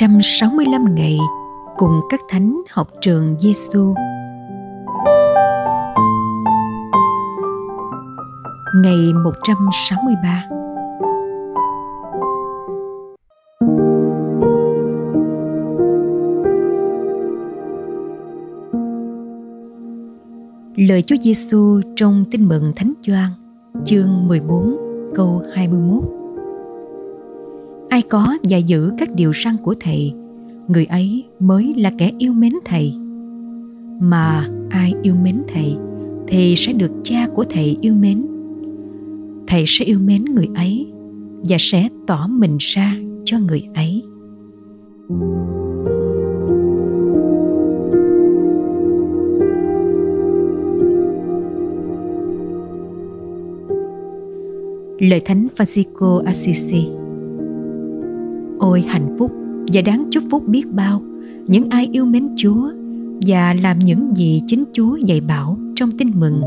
165 ngày cùng các thánh học trường Giêsu. Ngày 163 Lời Chúa Giêsu trong Tin mừng Thánh Gioan, chương 14, câu 21. Ai có và giữ các điều răn của Thầy, người ấy mới là kẻ yêu mến Thầy. Mà ai yêu mến Thầy thì sẽ được cha của Thầy yêu mến. Thầy sẽ yêu mến người ấy và sẽ tỏ mình ra cho người ấy. Lời Thánh Francisco Assisi Ôi hạnh phúc và đáng chúc phúc biết bao những ai yêu mến Chúa và làm những gì chính Chúa dạy bảo trong tin mừng.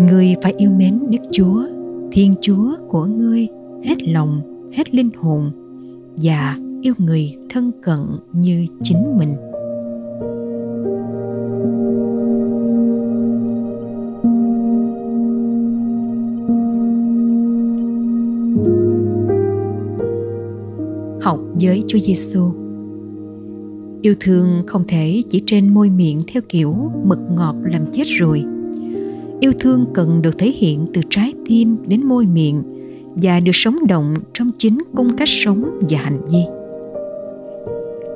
Người phải yêu mến Đức Chúa, Thiên Chúa của ngươi hết lòng, hết linh hồn và yêu người thân cận như chính mình. Chúa Giêsu. Yêu thương không thể chỉ trên môi miệng theo kiểu mật ngọt làm chết rồi. Yêu thương cần được thể hiện từ trái tim đến môi miệng và được sống động trong chính cung cách sống và hành vi.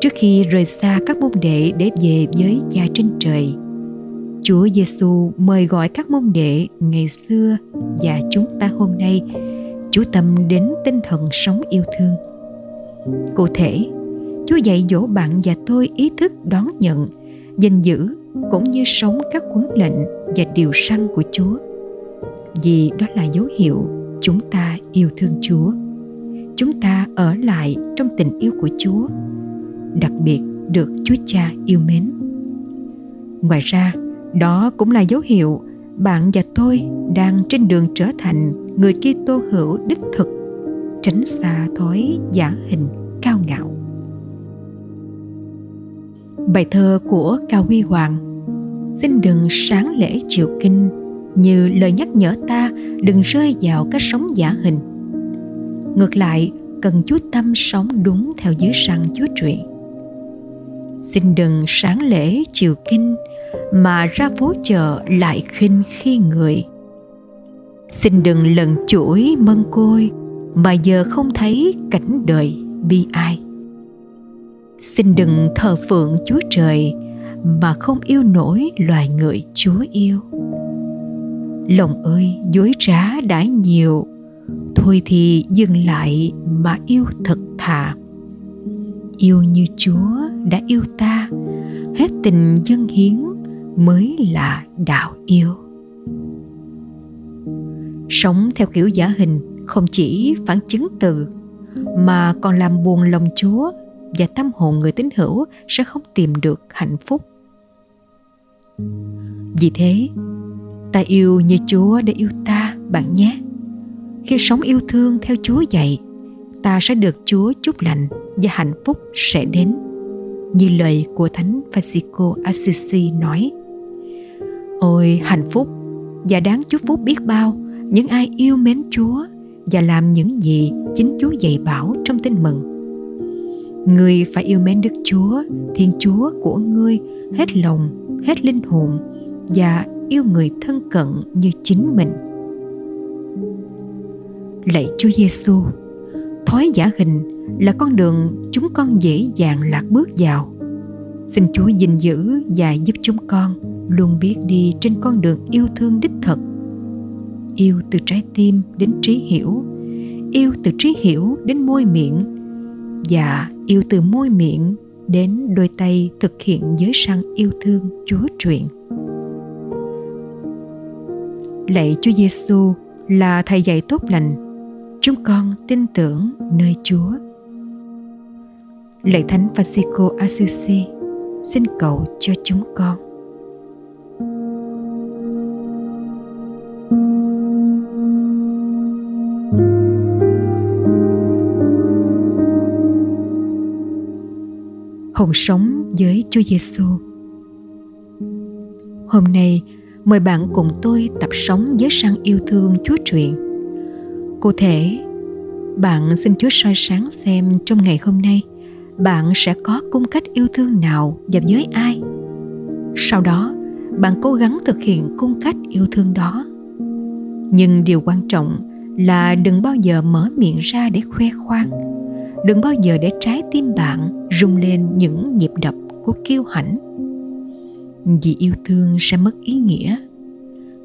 Trước khi rời xa các môn đệ để về với Cha trên trời, Chúa Giêsu mời gọi các môn đệ ngày xưa và chúng ta hôm nay chú tâm đến tinh thần sống yêu thương Cụ thể, Chúa dạy dỗ bạn và tôi ý thức đón nhận, gìn giữ cũng như sống các huấn lệnh và điều răn của Chúa. Vì đó là dấu hiệu chúng ta yêu thương Chúa. Chúng ta ở lại trong tình yêu của Chúa, đặc biệt được Chúa Cha yêu mến. Ngoài ra, đó cũng là dấu hiệu bạn và tôi đang trên đường trở thành người Kitô hữu đích thực tránh xa thói giả hình cao ngạo. Bài thơ của cao huy hoàng, xin đừng sáng lễ triều kinh, như lời nhắc nhở ta, đừng rơi vào cách sống giả hình. Ngược lại, cần chú tâm sống đúng theo dưới răng chúa truyện xin đừng sáng lễ triều kinh, mà ra phố chợ lại khinh khi người. Xin đừng lần chuỗi mân côi mà giờ không thấy cảnh đời bi ai. Xin đừng thờ phượng chúa trời mà không yêu nổi loài người chúa yêu. Lòng ơi, dối trá đã nhiều, thôi thì dừng lại mà yêu thật thà. Yêu như chúa đã yêu ta, hết tình dân hiến mới là đạo yêu. Sống theo kiểu giả hình không chỉ phản chứng từ mà còn làm buồn lòng Chúa và tâm hồn người tín hữu sẽ không tìm được hạnh phúc. Vì thế, ta yêu như Chúa đã yêu ta bạn nhé. Khi sống yêu thương theo Chúa dạy, ta sẽ được Chúa chúc lành và hạnh phúc sẽ đến. Như lời của Thánh Francisco Assisi nói. Ôi hạnh phúc và đáng chúc phúc biết bao những ai yêu mến Chúa và làm những gì chính Chúa dạy bảo trong tin mừng. Ngươi phải yêu mến Đức Chúa, Thiên Chúa của ngươi hết lòng, hết linh hồn và yêu người thân cận như chính mình. Lạy Chúa Giêsu, thói giả hình là con đường chúng con dễ dàng lạc bước vào. Xin Chúa gìn giữ và giúp chúng con luôn biết đi trên con đường yêu thương đích thực yêu từ trái tim đến trí hiểu yêu từ trí hiểu đến môi miệng và yêu từ môi miệng đến đôi tay thực hiện giới săn yêu thương Chúa truyền. Lạy Chúa Giêsu là thầy dạy tốt lành, chúng con tin tưởng nơi Chúa. Lạy Thánh Francisco Assisi xin cầu cho chúng con. Hồn sống với Chúa Giêsu. Hôm nay, mời bạn cùng tôi tập sống với sang yêu thương Chúa truyện. Cụ thể, bạn xin Chúa soi sáng xem trong ngày hôm nay bạn sẽ có cung cách yêu thương nào và với ai. Sau đó, bạn cố gắng thực hiện cung cách yêu thương đó. Nhưng điều quan trọng là đừng bao giờ mở miệng ra để khoe khoang đừng bao giờ để trái tim bạn rung lên những nhịp đập của kiêu hãnh. Vì yêu thương sẽ mất ý nghĩa.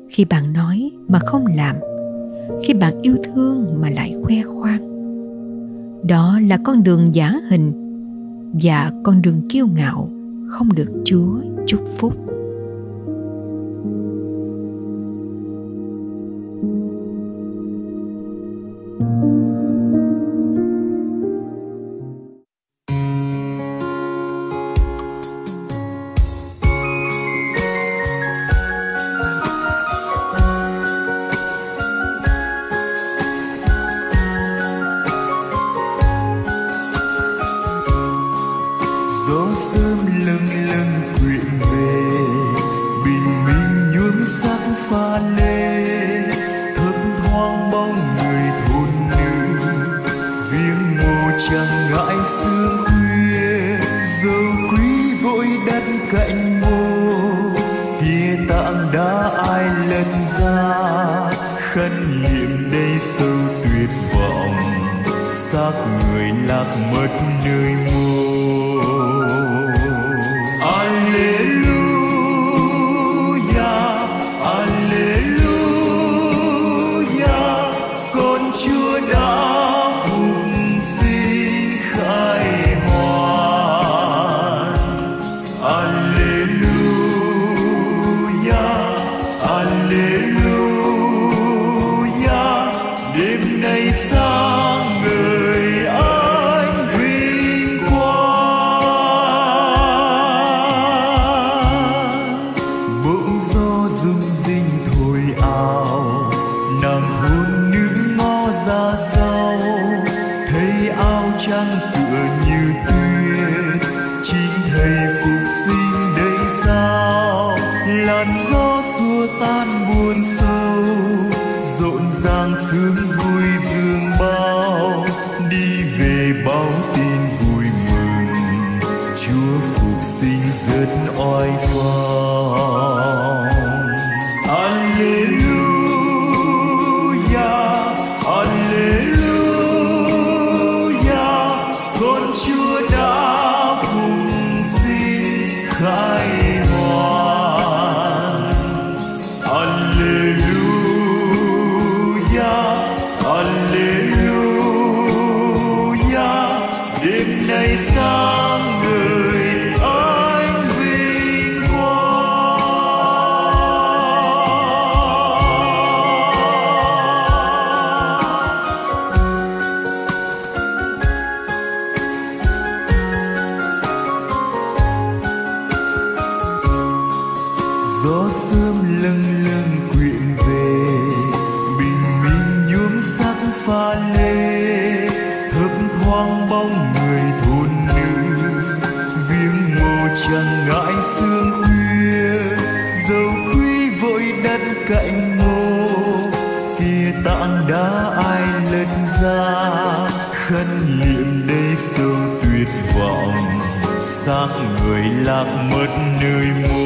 Khi bạn nói mà không làm, khi bạn yêu thương mà lại khoe khoang. Đó là con đường giả hình và con đường kiêu ngạo không được chúa chúc phúc. xác người lạc mất nơi muôn you. cạnh ngô kia tạng đá ai lật ra khấn liệm đây sương tuyệt vọng, xác người lạc mất nơi mùa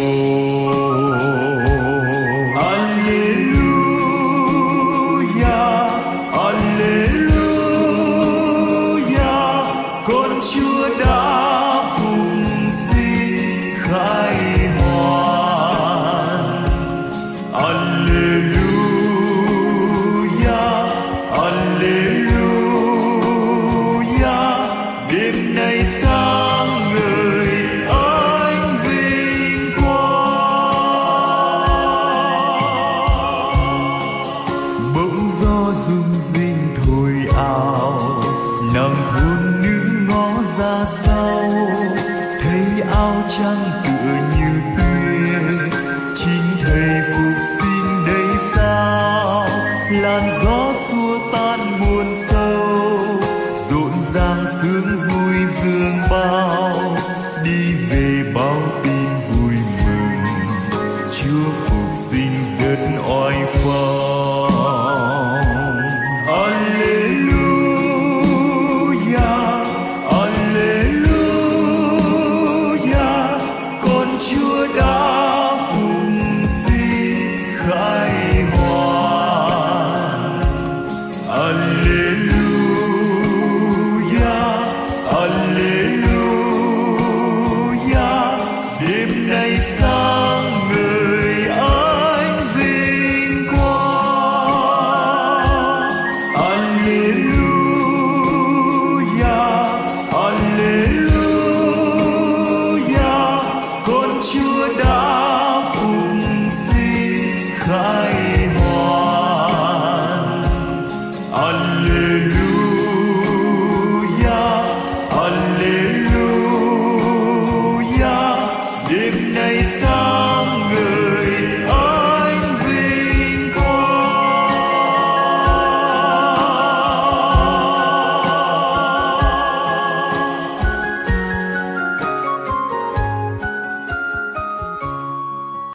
gió xua tan buồn sâu rộn ràng sướng vui dương bao đi về bao